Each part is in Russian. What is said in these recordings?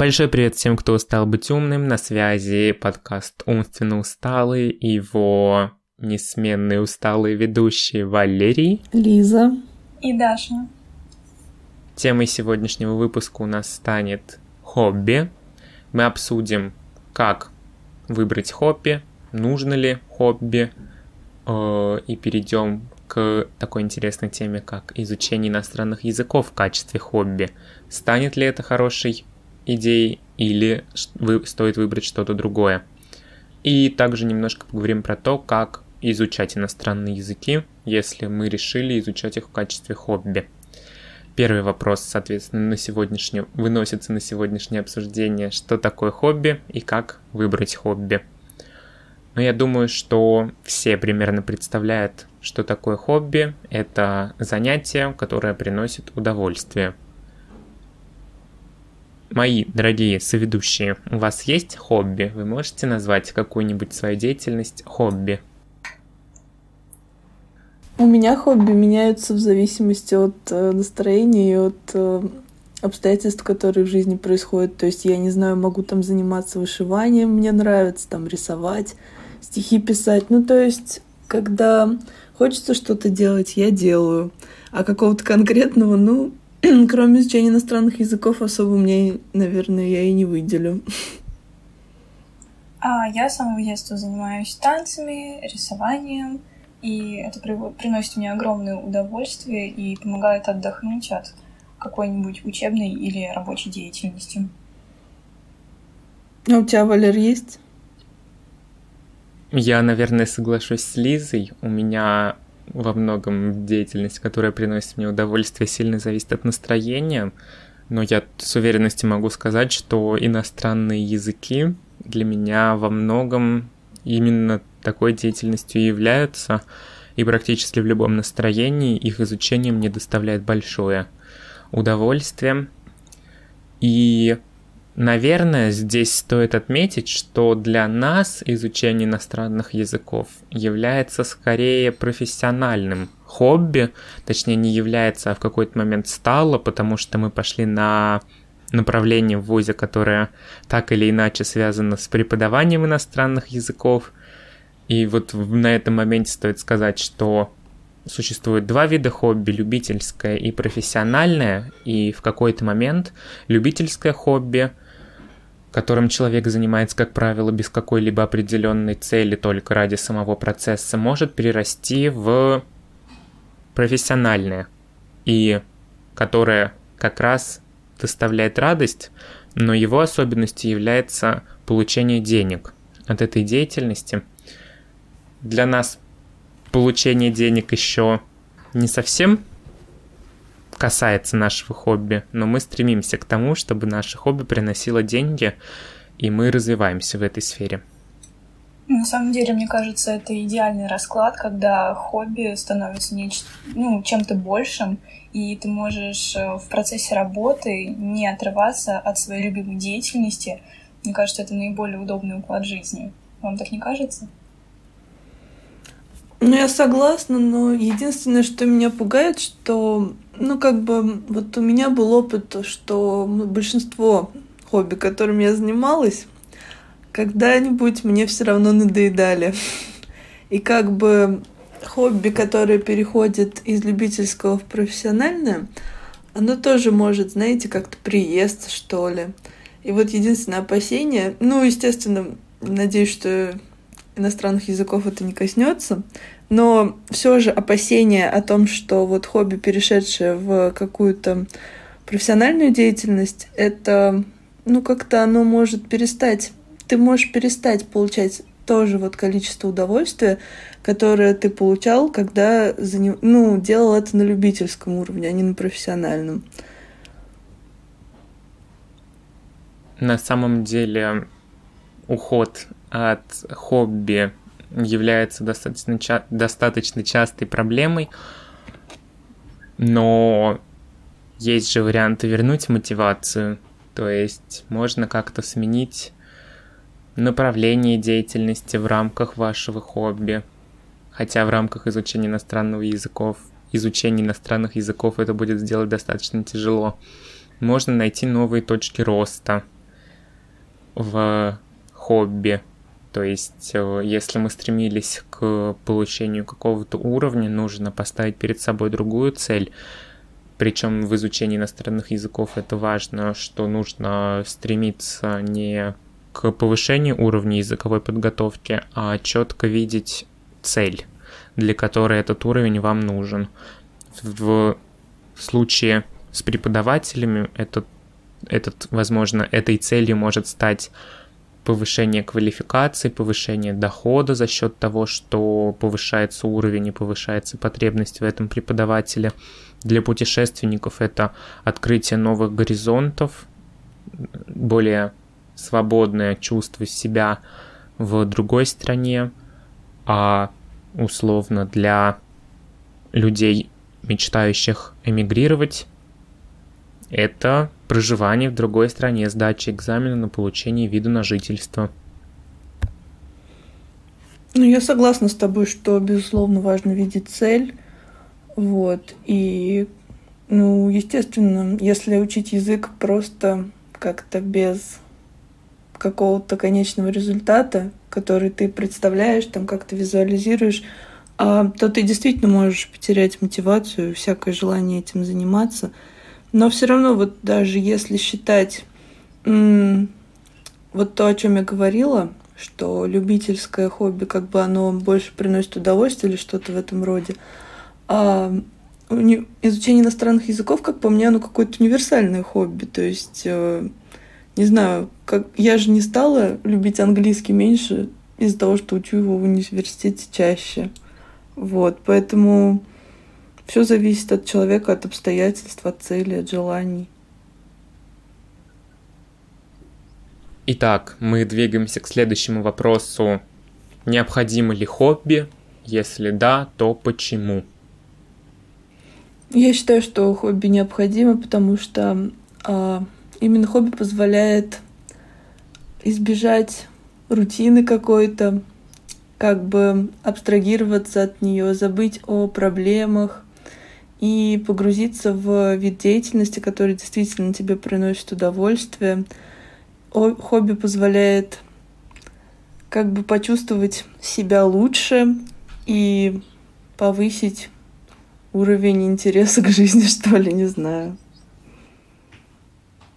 Большой привет всем, кто устал быть умным. На связи подкаст «Умственно усталый» и его несменные усталые ведущие Валерий, Лиза и Даша. Темой сегодняшнего выпуска у нас станет хобби. Мы обсудим, как выбрать хобби, нужно ли хобби, э, и перейдем к такой интересной теме, как изучение иностранных языков в качестве хобби. Станет ли это хорошей идей или вы, стоит выбрать что-то другое. И также немножко поговорим про то, как изучать иностранные языки, если мы решили изучать их в качестве хобби. Первый вопрос, соответственно, на сегодняшнее, выносится на сегодняшнее обсуждение, что такое хобби и как выбрать хобби. Но я думаю, что все примерно представляют, что такое хобби. Это занятие, которое приносит удовольствие. Мои дорогие соведущие, у вас есть хобби? Вы можете назвать какую-нибудь свою деятельность хобби? У меня хобби меняются в зависимости от э, настроения и от э, обстоятельств, которые в жизни происходят. То есть я не знаю, могу там заниматься вышиванием, мне нравится там рисовать, стихи писать. Ну, то есть, когда хочется что-то делать, я делаю. А какого-то конкретного, ну, Кроме изучения иностранных языков, особо мне, наверное, я и не выделю. А я с самого детства занимаюсь танцами, рисованием, и это приносит мне огромное удовольствие и помогает отдохнуть от какой-нибудь учебной или рабочей деятельности. А у тебя, Валер, есть? Я, наверное, соглашусь с Лизой. У меня во многом деятельность, которая приносит мне удовольствие, сильно зависит от настроения. Но я с уверенностью могу сказать, что иностранные языки для меня во многом именно такой деятельностью и являются, и практически в любом настроении их изучение мне доставляет большое удовольствие. И Наверное, здесь стоит отметить, что для нас изучение иностранных языков является скорее профессиональным хобби, точнее не является, а в какой-то момент стало, потому что мы пошли на направление в ВУЗе, которое так или иначе связано с преподаванием иностранных языков. И вот на этом моменте стоит сказать, что существует два вида хобби, любительское и профессиональное, и в какой-то момент любительское хобби – которым человек занимается, как правило, без какой-либо определенной цели, только ради самого процесса, может перерасти в профессиональное, и которое как раз доставляет радость, но его особенностью является получение денег от этой деятельности. Для нас получение денег еще не совсем касается нашего хобби, но мы стремимся к тому, чтобы наше хобби приносило деньги, и мы развиваемся в этой сфере. На самом деле, мне кажется, это идеальный расклад, когда хобби становится неч... ну, чем-то большим, и ты можешь э, в процессе работы не отрываться от своей любимой деятельности. Мне кажется, это наиболее удобный уклад жизни. Вам так не кажется? Ну, я согласна, но единственное, что меня пугает, что ну, как бы, вот у меня был опыт, что большинство хобби, которым я занималась, когда-нибудь мне все равно надоедали. И как бы хобби, которое переходит из любительского в профессиональное, оно тоже может, знаете, как-то приезд, что ли. И вот единственное опасение, ну, естественно, надеюсь, что иностранных языков это не коснется, но все же опасения о том, что вот хобби, перешедшее в какую-то профессиональную деятельность, это, ну, как-то оно может перестать, ты можешь перестать получать тоже вот количество удовольствия, которое ты получал, когда ну, делал это на любительском уровне, а не на профессиональном. На самом деле уход от хобби является достаточно, ча- достаточно частой проблемой, но есть же варианты вернуть мотивацию, то есть можно как-то сменить направление деятельности в рамках вашего хобби, хотя в рамках изучения иностранных языков, изучения иностранных языков это будет сделать достаточно тяжело. Можно найти новые точки роста – в хобби. То есть, э, если мы стремились к получению какого-то уровня, нужно поставить перед собой другую цель. Причем в изучении иностранных языков это важно, что нужно стремиться не к повышению уровня языковой подготовки, а четко видеть цель, для которой этот уровень вам нужен. В случае с преподавателями этот, этот, возможно, этой целью может стать повышение квалификации, повышение дохода за счет того, что повышается уровень и повышается потребность в этом преподавателе. Для путешественников это открытие новых горизонтов, более свободное чувство себя в другой стране, а условно для людей, мечтающих эмигрировать, это проживание в другой стране, сдача экзамена на получение вида на жительство. Ну, я согласна с тобой, что, безусловно, важно видеть цель. Вот. И, ну, естественно, если учить язык просто как-то без какого-то конечного результата, который ты представляешь, там как-то визуализируешь, а, то ты действительно можешь потерять мотивацию, всякое желание этим заниматься – но все равно, вот даже если считать вот то, о чем я говорила, что любительское хобби, как бы оно больше приносит удовольствие или что-то в этом роде, а изучение иностранных языков, как по мне, оно какое-то универсальное хобби. То есть, э, не знаю, как я же не стала любить английский меньше из-за того, что учу его в университете чаще. Вот, поэтому все зависит от человека, от обстоятельств, от цели, от желаний. Итак, мы двигаемся к следующему вопросу. Необходимо ли хобби? Если да, то почему? Я считаю, что хобби необходимо, потому что а, именно хобби позволяет избежать рутины какой-то, как бы абстрагироваться от нее, забыть о проблемах, и погрузиться в вид деятельности, который действительно тебе приносит удовольствие. Хобби позволяет как бы почувствовать себя лучше и повысить уровень интереса к жизни, что ли, не знаю.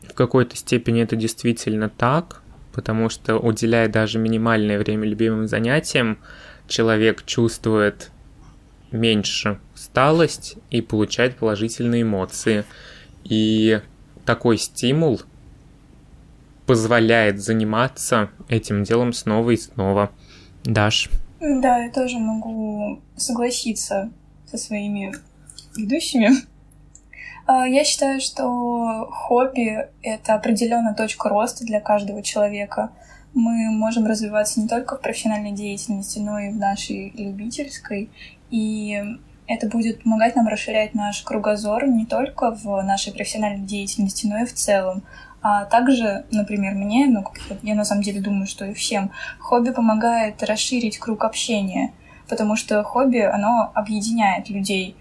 В какой-то степени это действительно так, потому что уделяя даже минимальное время любимым занятиям, человек чувствует меньше усталость и получать положительные эмоции. И такой стимул позволяет заниматься этим делом снова и снова. Даш? Да, я тоже могу согласиться со своими ведущими. А, я считаю, что хобби — это определенная точка роста для каждого человека. Мы можем развиваться не только в профессиональной деятельности, но и в нашей любительской. И это будет помогать нам расширять наш кругозор не только в нашей профессиональной деятельности, но и в целом. А также, например, мне, ну, я на самом деле думаю, что и всем, хобби помогает расширить круг общения, потому что хобби, оно объединяет людей.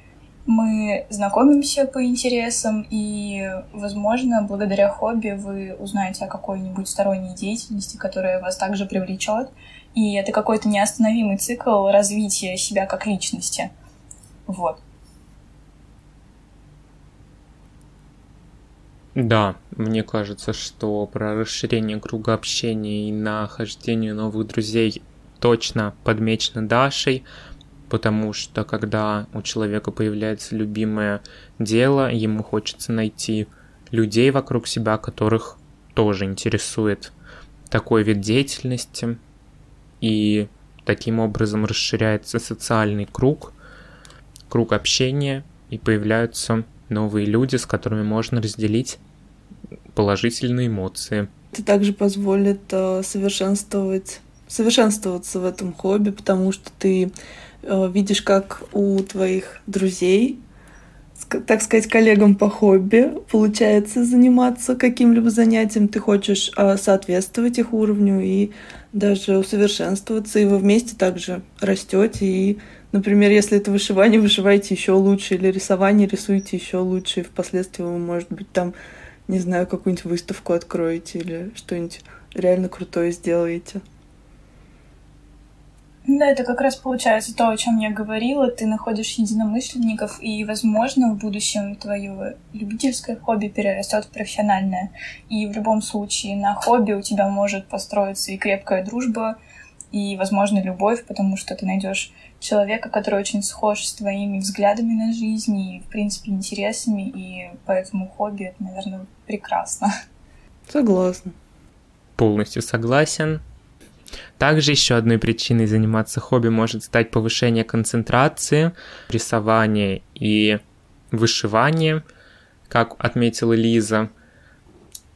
Мы знакомимся по интересам, и, возможно, благодаря хобби вы узнаете о какой-нибудь сторонней деятельности, которая вас также привлечет, и это какой-то неостановимый цикл развития себя как личности. Вот. Да, мне кажется, что про расширение круга общения и нахождение новых друзей точно подмечено Дашей, потому что когда у человека появляется любимое дело, ему хочется найти людей вокруг себя, которых тоже интересует такой вид деятельности, и таким образом расширяется социальный круг, круг общения, и появляются новые люди, с которыми можно разделить положительные эмоции. Это также позволит э, совершенствовать, совершенствоваться в этом хобби, потому что ты э, видишь, как у твоих друзей так сказать, коллегам по хобби получается заниматься каким-либо занятием, ты хочешь а, соответствовать их уровню и даже усовершенствоваться, и вы вместе также растете. И, например, если это вышивание, вышиваете еще лучше, или рисование рисуете еще лучше, и впоследствии вы, может быть, там, не знаю, какую-нибудь выставку откроете или что-нибудь реально крутое сделаете. Да, это как раз получается то, о чем я говорила. Ты находишь единомышленников, и, возможно, в будущем твое любительское хобби перерастет в профессиональное. И в любом случае на хобби у тебя может построиться и крепкая дружба, и, возможно, любовь, потому что ты найдешь человека, который очень схож с твоими взглядами на жизнь и, в принципе, интересами, и поэтому хобби — это, наверное, прекрасно. Согласна. Полностью согласен. Также еще одной причиной заниматься хобби может стать повышение концентрации, рисование и вышивание, как отметила Лиза,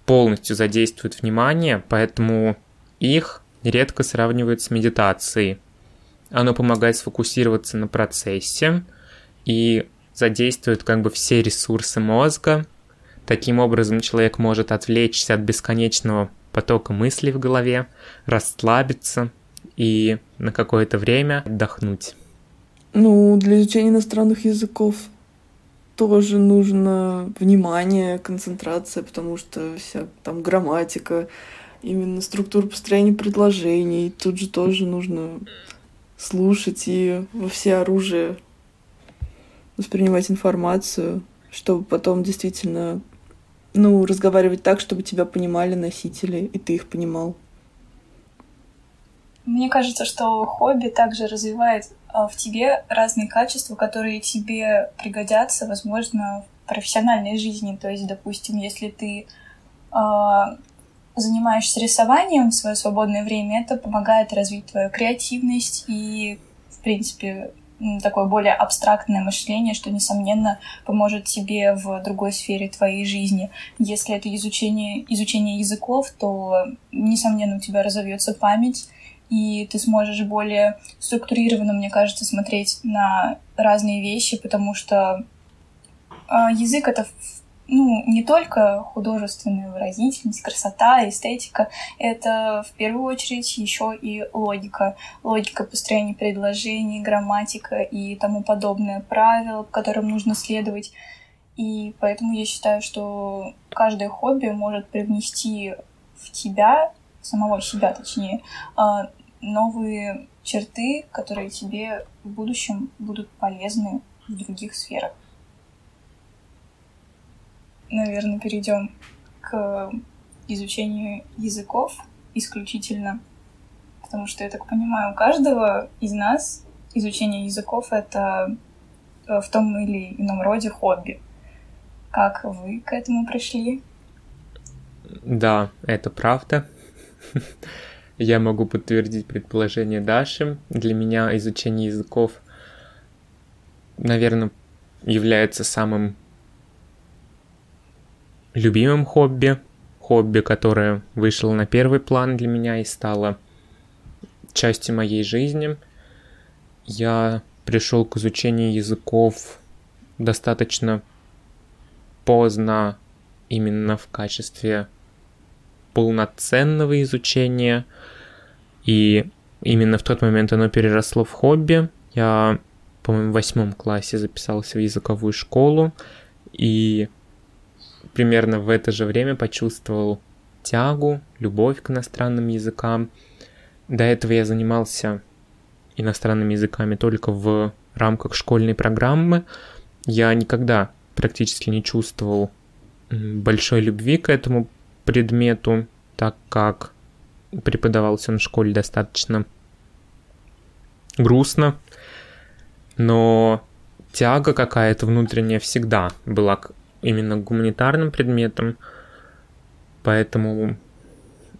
полностью задействуют внимание, поэтому их редко сравнивают с медитацией. Оно помогает сфокусироваться на процессе и задействует как бы все ресурсы мозга. Таким образом человек может отвлечься от бесконечного потока мыслей в голове, расслабиться и на какое-то время отдохнуть. Ну, для изучения иностранных языков тоже нужно внимание, концентрация, потому что вся там грамматика, именно структура построения предложений. Тут же тоже нужно слушать и во все оружие воспринимать информацию, чтобы потом действительно ну, разговаривать так, чтобы тебя понимали носители, и ты их понимал. Мне кажется, что хобби также развивает а, в тебе разные качества, которые тебе пригодятся, возможно, в профессиональной жизни. То есть, допустим, если ты э, занимаешься рисованием в свое свободное время, это помогает развить твою креативность и, в принципе, такое более абстрактное мышление, что, несомненно, поможет тебе в другой сфере твоей жизни. Если это изучение, изучение языков, то, несомненно, у тебя разовьется память, и ты сможешь более структурированно, мне кажется, смотреть на разные вещи, потому что э, язык — это ну, не только художественная выразительность, красота, эстетика, это в первую очередь еще и логика. Логика построения предложений, грамматика и тому подобное, правила, которым нужно следовать. И поэтому я считаю, что каждое хобби может привнести в тебя, самого себя точнее, а, новые черты, которые тебе в будущем будут полезны в других сферах наверное, перейдем к изучению языков исключительно, потому что, я так понимаю, у каждого из нас изучение языков — это э, в том или ином роде хобби. Как вы к этому пришли? Да, это правда. Я могу подтвердить предположение Даши. Для меня изучение языков, наверное, является самым любимым хобби, хобби, которое вышло на первый план для меня и стало частью моей жизни. Я пришел к изучению языков достаточно поздно именно в качестве полноценного изучения. И именно в тот момент оно переросло в хобби. Я, по-моему, в восьмом классе записался в языковую школу. И примерно в это же время почувствовал тягу, любовь к иностранным языкам. До этого я занимался иностранными языками только в рамках школьной программы. Я никогда практически не чувствовал большой любви к этому предмету, так как преподавался на школе достаточно грустно, но тяга какая-то внутренняя всегда была именно гуманитарным предметом, поэтому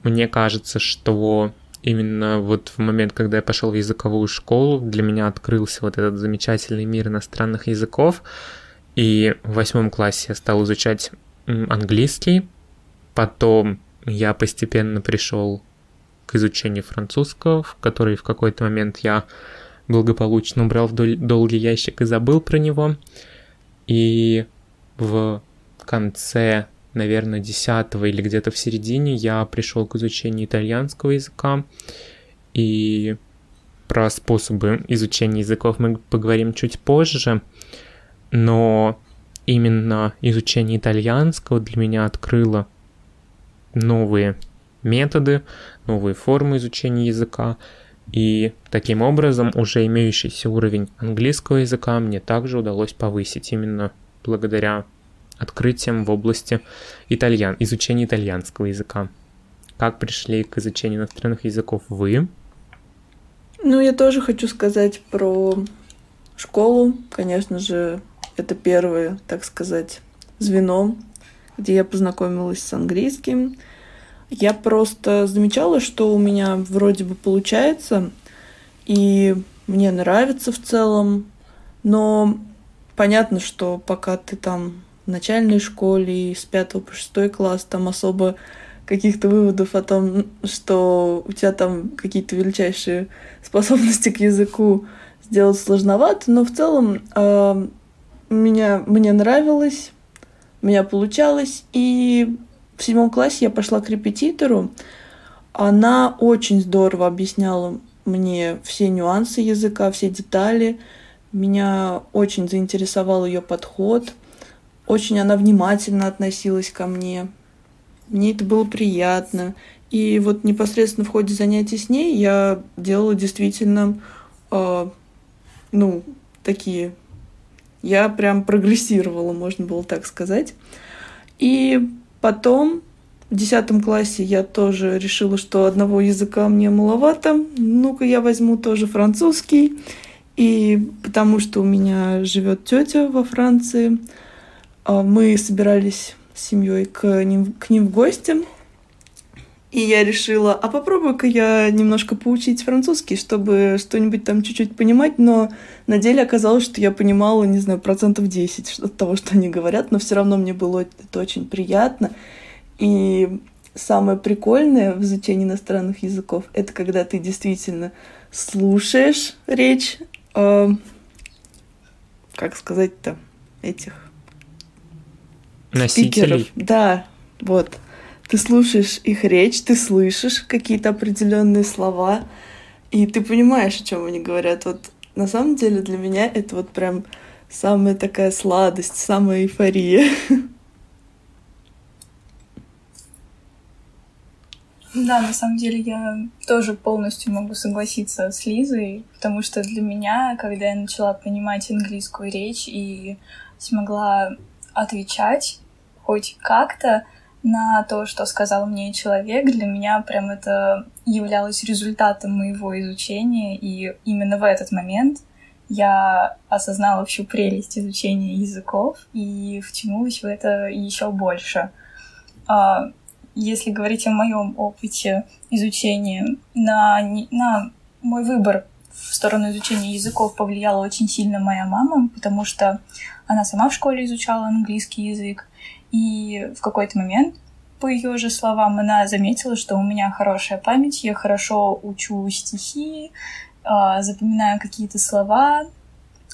мне кажется, что именно вот в момент, когда я пошел в языковую школу, для меня открылся вот этот замечательный мир иностранных языков, и в восьмом классе я стал изучать английский, потом я постепенно пришел к изучению французского, в который в какой-то момент я благополучно убрал в долгий ящик и забыл про него. И в конце, наверное, 10 или где-то в середине я пришел к изучению итальянского языка. И про способы изучения языков мы поговорим чуть позже. Но именно изучение итальянского для меня открыло новые методы, новые формы изучения языка, и таким образом уже имеющийся уровень английского языка мне также удалось повысить именно благодаря открытиям в области итальян, изучения итальянского языка. Как пришли к изучению иностранных языков вы? Ну, я тоже хочу сказать про школу. Конечно же, это первое, так сказать, звено, где я познакомилась с английским. Я просто замечала, что у меня вроде бы получается, и мне нравится в целом, но понятно, что пока ты там в начальной школе и с 5 по 6 класс там особо каких-то выводов о том, что у тебя там какие-то величайшие способности к языку сделать сложновато, но в целом э, меня, мне нравилось, у меня получалось, и в седьмом классе я пошла к репетитору. Она очень здорово объясняла мне все нюансы языка, все детали. Меня очень заинтересовал ее подход. Очень она внимательно относилась ко мне. Мне это было приятно. И вот непосредственно в ходе занятий с ней я делала действительно, э, ну, такие... Я прям прогрессировала, можно было так сказать. И Потом в десятом классе я тоже решила, что одного языка мне маловато. Ну-ка я возьму тоже французский. И потому что у меня живет тетя во Франции, а, мы собирались с семьей к ним, к ним в гости. И я решила, а попробую-ка я немножко поучить французский, чтобы что-нибудь там чуть-чуть понимать, но на деле оказалось, что я понимала, не знаю, процентов 10 от того, что они говорят, но все равно мне было это очень приятно. И самое прикольное в изучении иностранных языков — это когда ты действительно слушаешь речь, э, как сказать-то, этих Носителей. спикеров. Да, вот ты слушаешь их речь, ты слышишь какие-то определенные слова, и ты понимаешь, о чем они говорят. Вот на самом деле для меня это вот прям самая такая сладость, самая эйфория. Да, на самом деле я тоже полностью могу согласиться с Лизой, потому что для меня, когда я начала понимать английскую речь и смогла отвечать хоть как-то, на то, что сказал мне человек, для меня прям это являлось результатом моего изучения, и именно в этот момент я осознала всю прелесть изучения языков и втянулась в это еще больше. Если говорить о моем опыте изучения, на, на мой выбор в сторону изучения языков повлияла очень сильно моя мама, потому что она сама в школе изучала английский язык, и в какой-то момент, по ее же словам, она заметила, что у меня хорошая память, я хорошо учу стихи, а, запоминаю какие-то слова,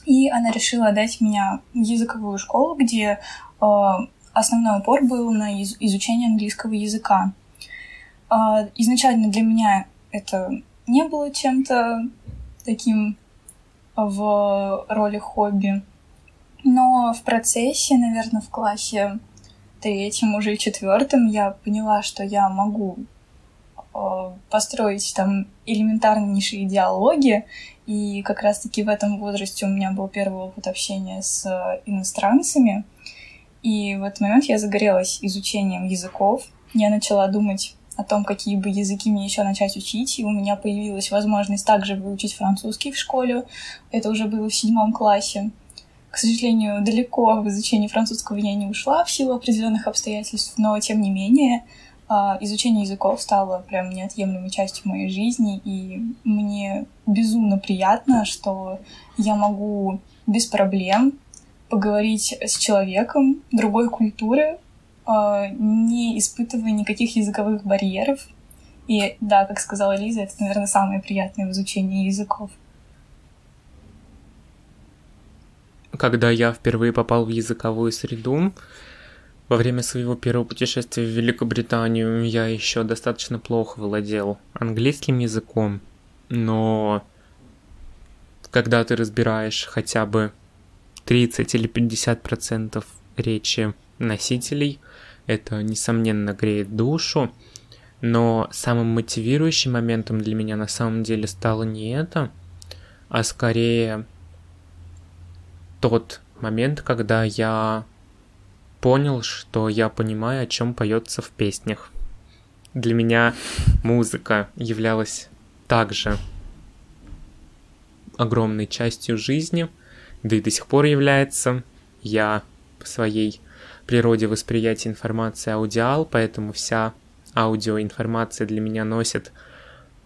и она решила отдать меня в языковую школу, где а, основной упор был на изучение английского языка. А, изначально для меня это не было чем-то таким в роли хобби, но в процессе, наверное, в классе третьем, уже четвертом я поняла, что я могу э, построить там элементарнейшие диалоги, и как раз-таки в этом возрасте у меня был первый опыт общения с иностранцами, и в этот момент я загорелась изучением языков, я начала думать о том, какие бы языки мне еще начать учить, и у меня появилась возможность также выучить французский в школе, это уже было в седьмом классе, к сожалению, далеко в изучении французского я не ушла в силу определенных обстоятельств, но тем не менее а, изучение языков стало прям неотъемлемой частью моей жизни, и мне безумно приятно, что я могу без проблем поговорить с человеком другой культуры, а, не испытывая никаких языковых барьеров. И да, как сказала Лиза, это, наверное, самое приятное в изучении языков. когда я впервые попал в языковую среду, во время своего первого путешествия в Великобританию я еще достаточно плохо владел английским языком, но когда ты разбираешь хотя бы 30 или 50 процентов речи носителей, это, несомненно, греет душу. Но самым мотивирующим моментом для меня на самом деле стало не это, а скорее тот момент, когда я понял, что я понимаю, о чем поется в песнях. Для меня музыка являлась также огромной частью жизни, да и до сих пор является. Я по своей природе восприятия информации аудиал, поэтому вся аудиоинформация для меня носит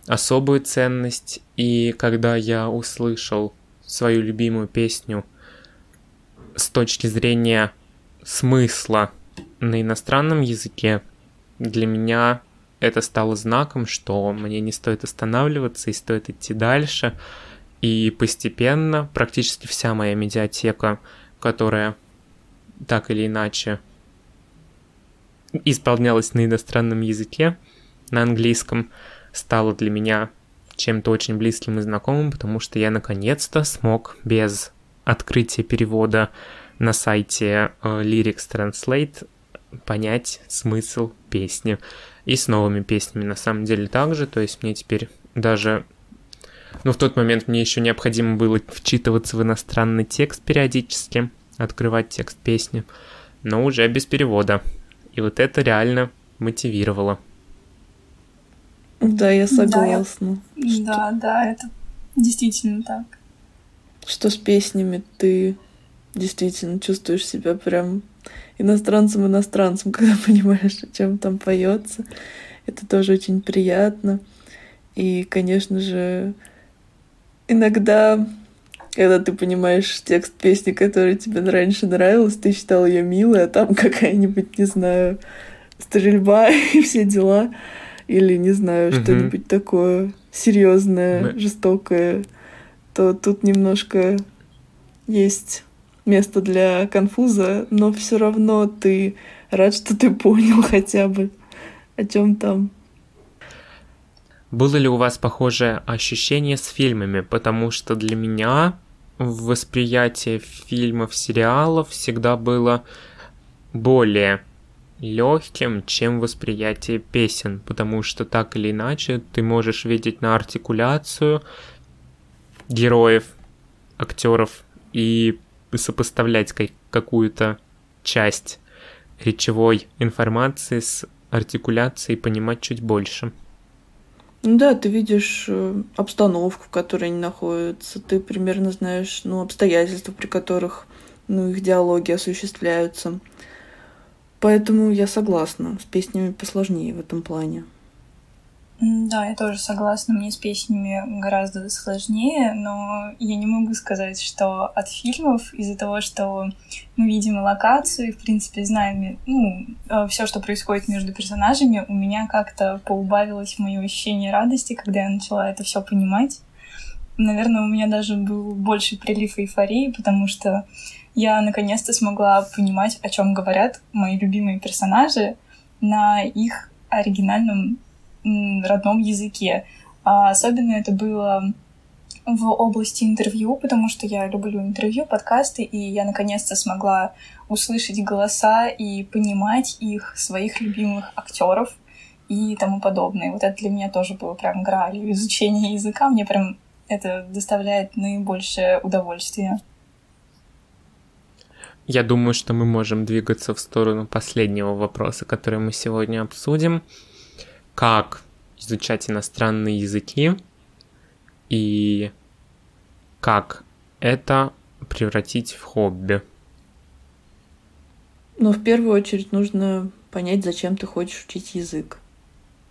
особую ценность. И когда я услышал свою любимую песню с точки зрения смысла на иностранном языке, для меня это стало знаком, что мне не стоит останавливаться и стоит идти дальше. И постепенно практически вся моя медиатека, которая так или иначе исполнялась на иностранном языке, на английском, стала для меня чем-то очень близким и знакомым, потому что я наконец-то смог без открытия перевода на сайте э, Lyrics Translate понять смысл песни. И с новыми песнями на самом деле также, то есть мне теперь даже... Ну, в тот момент мне еще необходимо было вчитываться в иностранный текст периодически, открывать текст песни, но уже без перевода. И вот это реально мотивировало. Да, я согласна. Да, я... да, да, это действительно так. Что с песнями ты действительно чувствуешь себя прям иностранцем-иностранцем, когда понимаешь, о чем там поется. Это тоже очень приятно. И, конечно же, иногда, когда ты понимаешь текст песни, которая тебе раньше нравилась, ты считал ее милой, а там какая-нибудь, не знаю, стрельба и все дела, или, не знаю, что-нибудь такое серьезное, Мы... жестокое, то тут немножко есть место для конфуза, но все равно ты рад, что ты понял хотя бы, о чем там. Было ли у вас похожее ощущение с фильмами? Потому что для меня восприятие фильмов, сериалов всегда было более легким, чем восприятие песен, потому что так или иначе ты можешь видеть на артикуляцию героев, актеров и сопоставлять какую-то часть речевой информации с артикуляцией, понимать чуть больше. Да, ты видишь э, обстановку, в которой они находятся, ты примерно знаешь ну, обстоятельства, при которых ну, их диалоги осуществляются. Поэтому я согласна, с песнями посложнее в этом плане. Да, я тоже согласна, мне с песнями гораздо сложнее, но я не могу сказать, что от фильмов, из-за того, что мы видим локацию и, в принципе, знаем ну, э, все, что происходит между персонажами, у меня как-то поубавилось мое ощущение радости, когда я начала это все понимать. Наверное, у меня даже был больше прилив эйфории, потому что я наконец-то смогла понимать, о чем говорят мои любимые персонажи на их оригинальном родном языке. А особенно это было в области интервью, потому что я люблю интервью, подкасты, и я наконец-то смогла услышать голоса и понимать их, своих любимых актеров и тому подобное. Вот это для меня тоже было прям гралью изучение языка. Мне прям это доставляет наибольшее удовольствие. Я думаю, что мы можем двигаться в сторону последнего вопроса, который мы сегодня обсудим как изучать иностранные языки и как это превратить в хобби. Ну, в первую очередь нужно понять, зачем ты хочешь учить язык.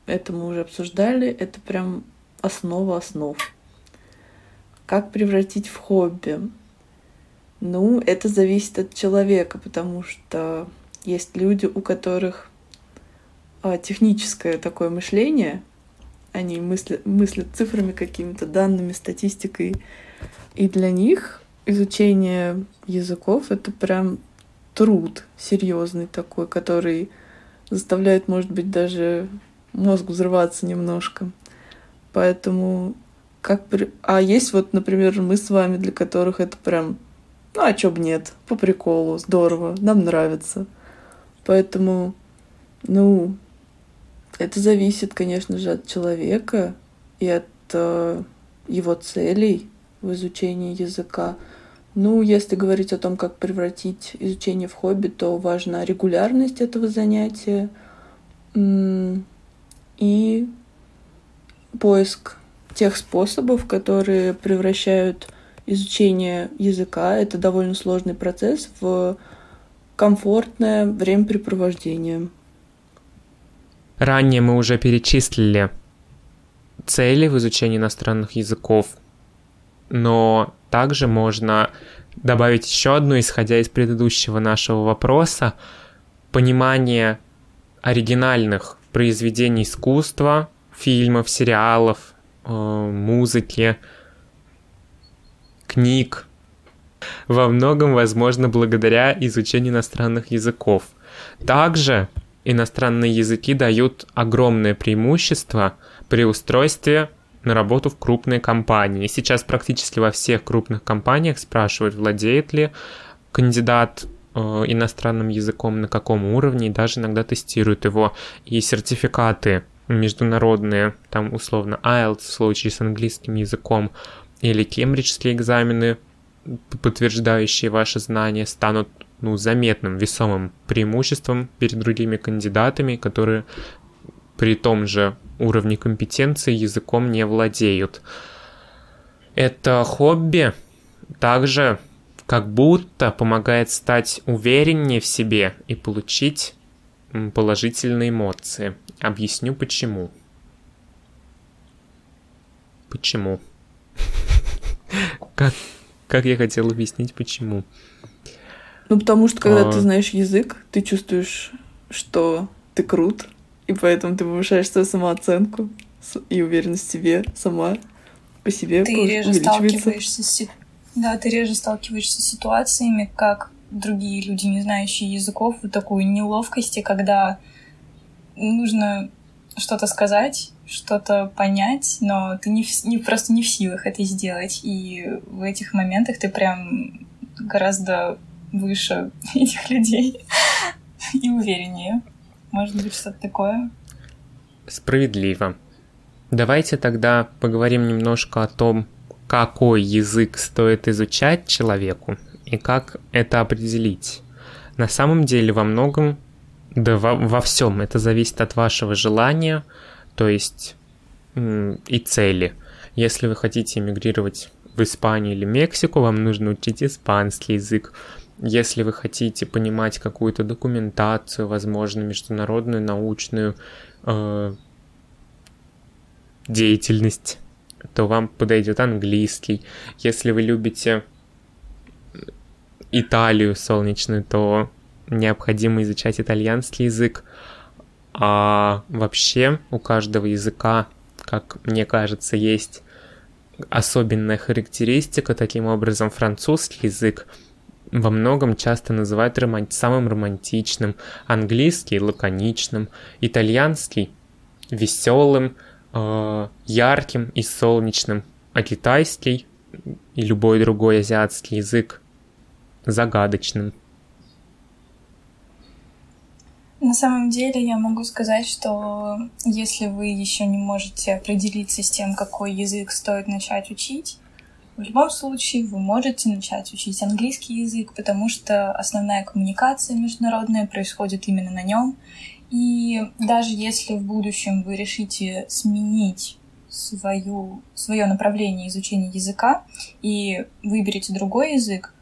Это мы уже обсуждали, это прям основа основ. Как превратить в хобби? Ну, это зависит от человека, потому что есть люди, у которых техническое такое мышление. Они мыслят, мыслят цифрами какими-то, данными, статистикой. И для них изучение языков — это прям труд серьезный такой, который заставляет, может быть, даже мозг взрываться немножко. Поэтому как... При... А есть вот, например, мы с вами, для которых это прям... Ну, а чё бы нет? По приколу, здорово, нам нравится. Поэтому, ну, это зависит, конечно же, от человека и от э, его целей в изучении языка. Ну, если говорить о том, как превратить изучение в хобби, то важна регулярность этого занятия и поиск тех способов, которые превращают изучение языка, это довольно сложный процесс, в комфортное времяпрепровождение. Ранее мы уже перечислили цели в изучении иностранных языков, но также можно добавить еще одну, исходя из предыдущего нашего вопроса, понимание оригинальных произведений искусства, фильмов, сериалов, э, музыки, книг. Во многом, возможно, благодаря изучению иностранных языков. Также иностранные языки дают огромное преимущество при устройстве на работу в крупные компании. Сейчас практически во всех крупных компаниях спрашивают, владеет ли кандидат э, иностранным языком, на каком уровне, и даже иногда тестируют его. И сертификаты международные, там условно IELTS в случае с английским языком, или кембриджские экзамены, подтверждающие ваши знания, станут ну, заметным, весомым преимуществом перед другими кандидатами, которые при том же уровне компетенции языком не владеют. Это хобби также как будто помогает стать увереннее в себе и получить положительные эмоции. Объясню почему. Почему? Как, как я хотел объяснить, почему? Ну, потому что, когда а... ты знаешь язык, ты чувствуешь, что ты крут, и поэтому ты повышаешь свою самооценку и уверенность в себе сама по себе ты реже сталкиваешься с да, ты реже сталкиваешься с ситуациями, как другие люди, не знающие языков, вот такую неловкости, когда нужно что-то сказать, что-то понять, но ты не, в, не просто не в силах это сделать. И в этих моментах ты прям гораздо выше этих людей и увереннее. Может быть, что-то такое? Справедливо. Давайте тогда поговорим немножко о том, какой язык стоит изучать человеку и как это определить. На самом деле во многом, да во, во всем это зависит от вашего желания, то есть и цели. Если вы хотите эмигрировать в Испанию или Мексику, вам нужно учить испанский язык. Если вы хотите понимать какую-то документацию, возможно, международную, научную э, деятельность, то вам подойдет английский. Если вы любите Италию солнечную, то необходимо изучать итальянский язык. А вообще у каждого языка, как мне кажется, есть особенная характеристика. Таким образом, французский язык — во многом часто называют роман... самым романтичным, английский лаконичным, итальянский веселым, э, ярким и солнечным, а китайский и любой другой азиатский язык загадочным. На самом деле я могу сказать, что если вы еще не можете определиться с тем, какой язык стоит начать учить, в любом случае вы можете начать учить английский язык, потому что основная коммуникация международная происходит именно на нем. И даже если в будущем вы решите сменить свою, свое направление изучения языка и выберете другой язык,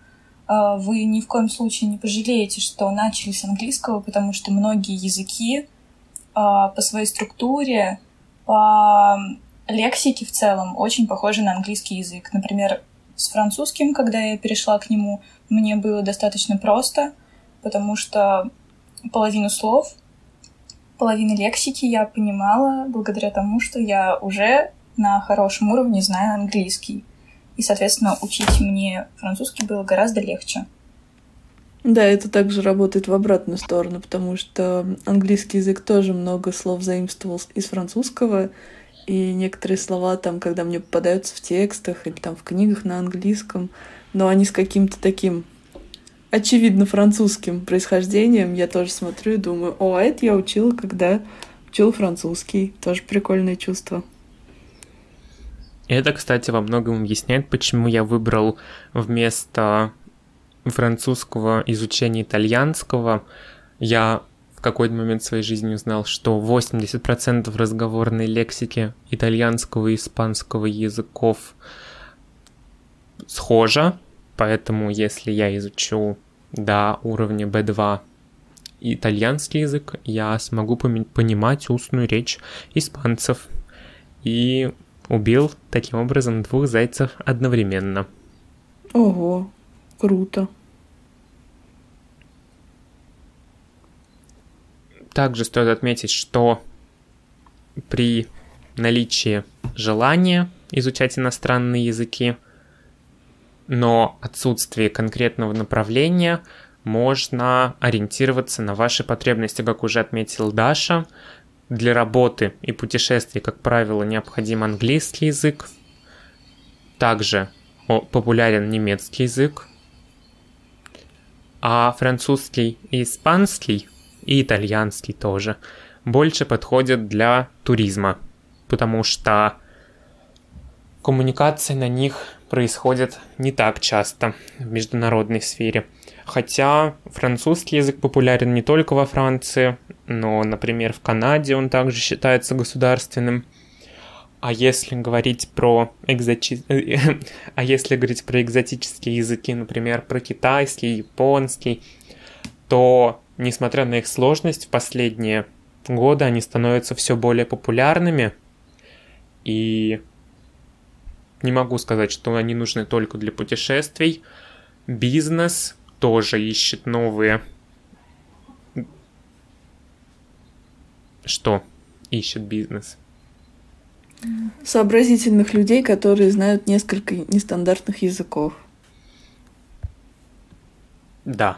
а, вы ни в коем случае не пожалеете, что начали с английского, потому что многие языки а, по своей структуре, по лексики в целом очень похожи на английский язык. Например, с французским, когда я перешла к нему, мне было достаточно просто, потому что половину слов, половину лексики я понимала благодаря тому, что я уже на хорошем уровне знаю английский. И, соответственно, учить мне французский было гораздо легче. Да, это также работает в обратную сторону, потому что английский язык тоже много слов заимствовал из французского, и некоторые слова там, когда мне попадаются в текстах или там в книгах на английском, но они с каким-то таким очевидно французским происхождением, я тоже смотрю и думаю, о, а это я учила, когда учил французский. Тоже прикольное чувство. Это, кстати, во многом объясняет, почему я выбрал вместо французского изучения итальянского. Я какой-то момент своей жизни узнал, что 80% разговорной лексики итальянского и испанского языков схожа, поэтому если я изучу до уровня B2 итальянский язык, я смогу понимать устную речь испанцев. И убил таким образом двух зайцев одновременно. Ого, круто. Также стоит отметить, что при наличии желания изучать иностранные языки, но отсутствие конкретного направления – можно ориентироваться на ваши потребности, как уже отметил Даша. Для работы и путешествий, как правило, необходим английский язык. Также популярен немецкий язык. А французский и испанский, и итальянский тоже, больше подходят для туризма, потому что коммуникация на них происходит не так часто в международной сфере. Хотя французский язык популярен не только во Франции, но, например, в Канаде он также считается государственным. А если говорить про экзоти... а если говорить про экзотические языки, например, про китайский, японский, то, несмотря на их сложность, в последние годы они становятся все более популярными. И не могу сказать, что они нужны только для путешествий. Бизнес тоже ищет новые... Что ищет бизнес? Сообразительных людей, которые знают несколько нестандартных языков. Да.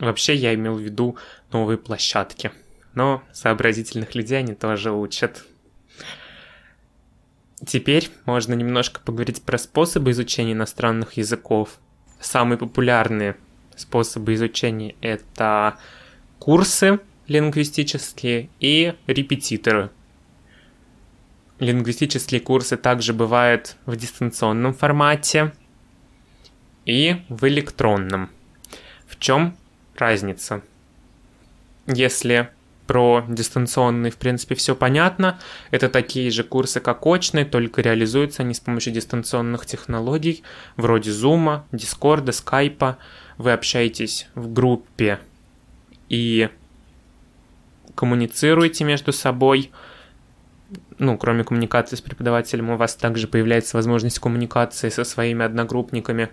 Вообще я имел в виду новые площадки. Но сообразительных людей они тоже учат. Теперь можно немножко поговорить про способы изучения иностранных языков. Самые популярные способы изучения — это курсы лингвистические и репетиторы. Лингвистические курсы также бывают в дистанционном формате и в электронном. В чем разница? Если про дистанционный, в принципе, все понятно. Это такие же курсы, как очные, только реализуются они с помощью дистанционных технологий, вроде Zoom, Discord, Skype. Вы общаетесь в группе и коммуницируете между собой. Ну, кроме коммуникации с преподавателем, у вас также появляется возможность коммуникации со своими одногруппниками.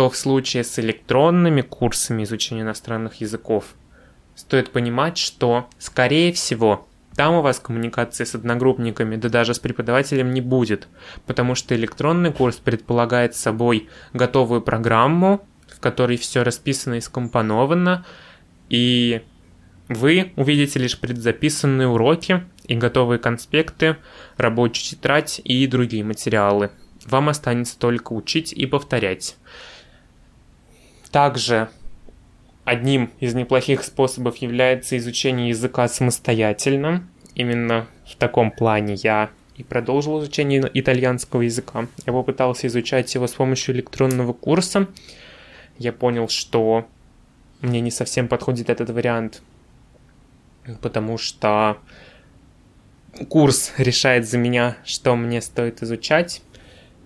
То в случае с электронными курсами изучения иностранных языков – стоит понимать, что, скорее всего, там у вас коммуникации с одногруппниками, да даже с преподавателем не будет, потому что электронный курс предполагает собой готовую программу, в которой все расписано и скомпоновано, и вы увидите лишь предзаписанные уроки и готовые конспекты, рабочую тетрадь и другие материалы. Вам останется только учить и повторять. Также Одним из неплохих способов является изучение языка самостоятельно. Именно в таком плане я и продолжил изучение итальянского языка. Я попытался изучать его с помощью электронного курса. Я понял, что мне не совсем подходит этот вариант, потому что курс решает за меня, что мне стоит изучать.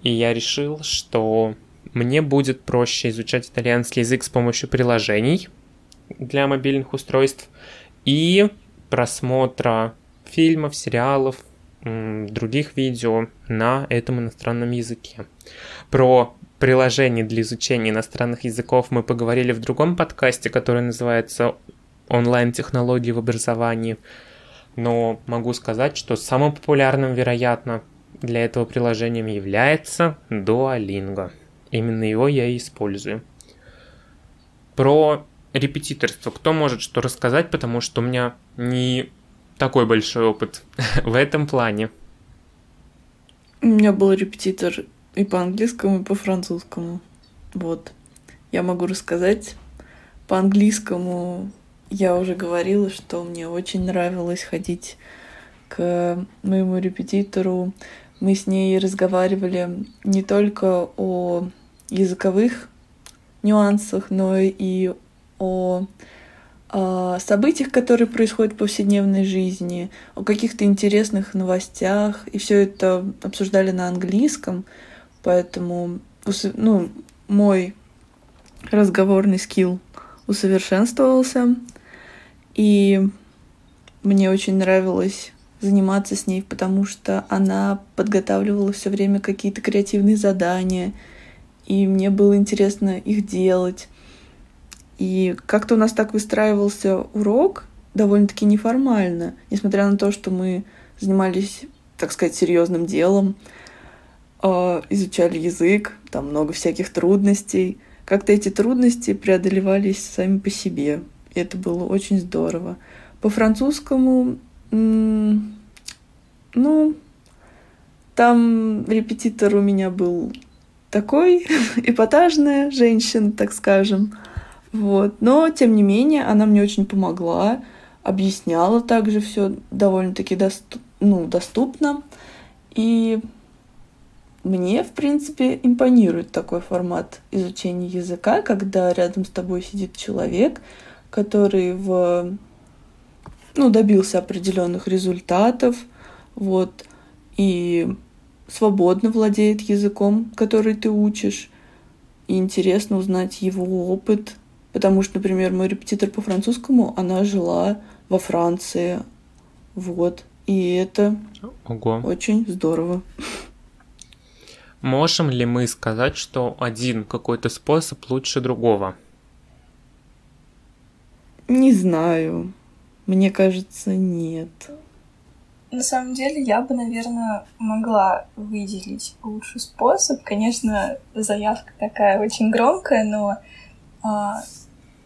И я решил, что мне будет проще изучать итальянский язык с помощью приложений для мобильных устройств и просмотра фильмов, сериалов, других видео на этом иностранном языке. Про приложение для изучения иностранных языков мы поговорили в другом подкасте, который называется «Онлайн-технологии в образовании». Но могу сказать, что самым популярным, вероятно, для этого приложением является Duolingo. Именно его я и использую. Про репетиторство. Кто может что рассказать, потому что у меня не такой большой опыт в этом плане. У меня был репетитор и по английскому, и по французскому. Вот. Я могу рассказать. По английскому я уже говорила, что мне очень нравилось ходить к моему репетитору. Мы с ней разговаривали не только о языковых нюансах, но и о, о событиях, которые происходят в повседневной жизни, о каких-то интересных новостях. И все это обсуждали на английском, поэтому ну, мой разговорный скилл усовершенствовался. И мне очень нравилось заниматься с ней, потому что она подготавливала все время какие-то креативные задания, и мне было интересно их делать. И как-то у нас так выстраивался урок довольно-таки неформально, несмотря на то, что мы занимались, так сказать, серьезным делом, а, изучали язык, там много всяких трудностей. Как-то эти трудности преодолевались сами по себе. И это было очень здорово. По французскому, ну, там репетитор у меня был такой, эпатажная женщина, так скажем. Вот. Но, тем не менее, она мне очень помогла, объясняла также все довольно-таки доступ, ну, доступно. И мне, в принципе, импонирует такой формат изучения языка, когда рядом с тобой сидит человек, который в, ну, добился определенных результатов, вот, и свободно владеет языком, который ты учишь, и интересно узнать его опыт, потому что, например, мой репетитор по французскому, она жила во Франции, вот, и это Ого. очень здорово. Можем ли мы сказать, что один какой-то способ лучше другого? Не знаю. Мне кажется, нет. На самом деле, я бы, наверное, могла выделить лучший способ. Конечно, заявка такая очень громкая, но а,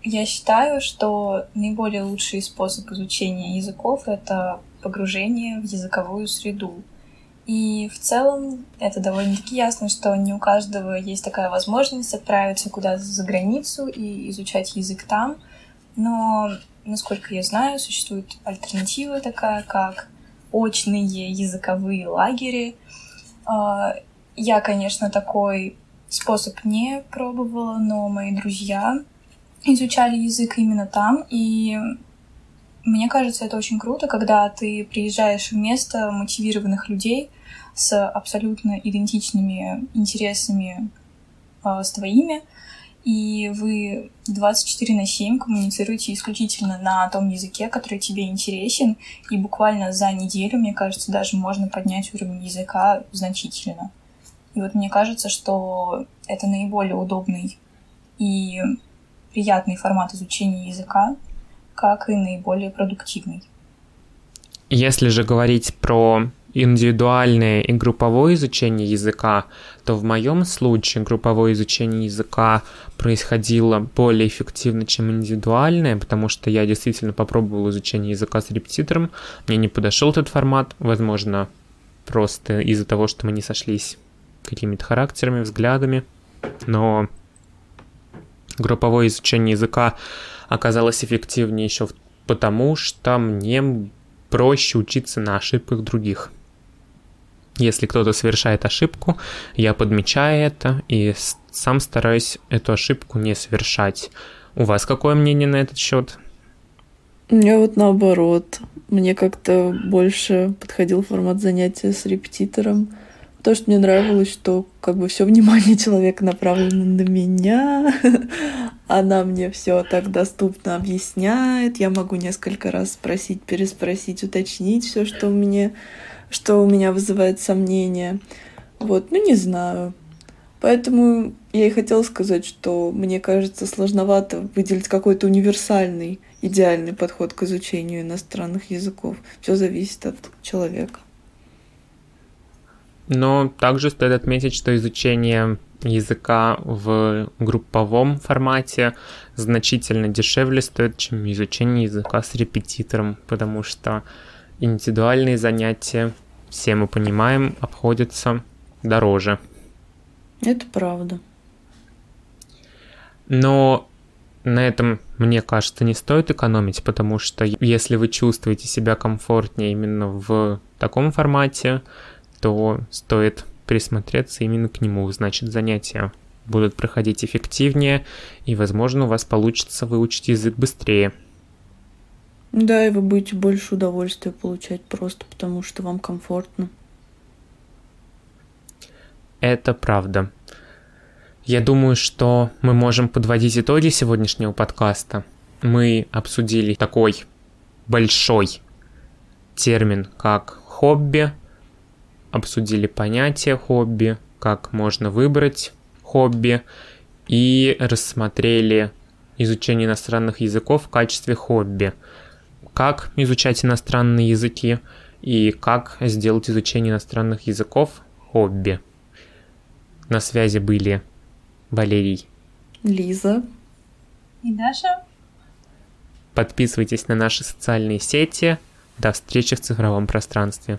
я считаю, что наиболее лучший способ изучения языков — это погружение в языковую среду. И в целом это довольно-таки ясно, что не у каждого есть такая возможность отправиться куда-то за границу и изучать язык там. Но, насколько я знаю, существует альтернатива такая, как очные языковые лагеря. А, я, конечно, такой способ не пробовала, но мои друзья изучали язык именно там, и мне кажется, это очень круто, когда ты приезжаешь в место мотивированных людей, с абсолютно идентичными интересами э, с твоими, и вы 24 на 7 коммуницируете исключительно на том языке, который тебе интересен, и буквально за неделю, мне кажется, даже можно поднять уровень языка значительно. И вот мне кажется, что это наиболее удобный и приятный формат изучения языка, как и наиболее продуктивный. Если же говорить про индивидуальное и групповое изучение языка, то в моем случае групповое изучение языка происходило более эффективно, чем индивидуальное, потому что я действительно попробовал изучение языка с репетитором, мне не подошел этот формат, возможно, просто из-за того, что мы не сошлись какими-то характерами, взглядами, но групповое изучение языка оказалось эффективнее еще потому, что мне проще учиться на ошибках других. Если кто-то совершает ошибку, я подмечаю это и сам стараюсь эту ошибку не совершать. У вас какое мнение на этот счет? У меня вот наоборот. Мне как-то больше подходил формат занятия с репетитором. То, что мне нравилось, что как бы все внимание человека направлено на меня. Она мне все так доступно объясняет. Я могу несколько раз спросить, переспросить, уточнить все, что у меня что у меня вызывает сомнения. Вот, ну не знаю. Поэтому я и хотела сказать, что мне кажется сложновато выделить какой-то универсальный, идеальный подход к изучению иностранных языков. Все зависит от человека. Но также стоит отметить, что изучение языка в групповом формате значительно дешевле стоит, чем изучение языка с репетитором, потому что индивидуальные занятия, все мы понимаем, обходятся дороже. Это правда. Но На этом, мне кажется, не стоит экономить, потому что если вы чувствуете себя комфортнее именно в таком формате, то стоит присмотреться именно к нему. Значит, занятия будут проходить эффективнее, и, возможно, у вас получится выучить язык быстрее. Да, и вы будете больше удовольствия получать просто потому, что вам комфортно. Это правда. Я думаю, что мы можем подводить итоги сегодняшнего подкаста. Мы обсудили такой большой термин, как хобби, обсудили понятие хобби, как можно выбрать хобби и рассмотрели изучение иностранных языков в качестве хобби. Как изучать иностранные языки и как сделать изучение иностранных языков хобби. На связи были Валерий, Лиза и Даша. Подписывайтесь на наши социальные сети. До встречи в цифровом пространстве.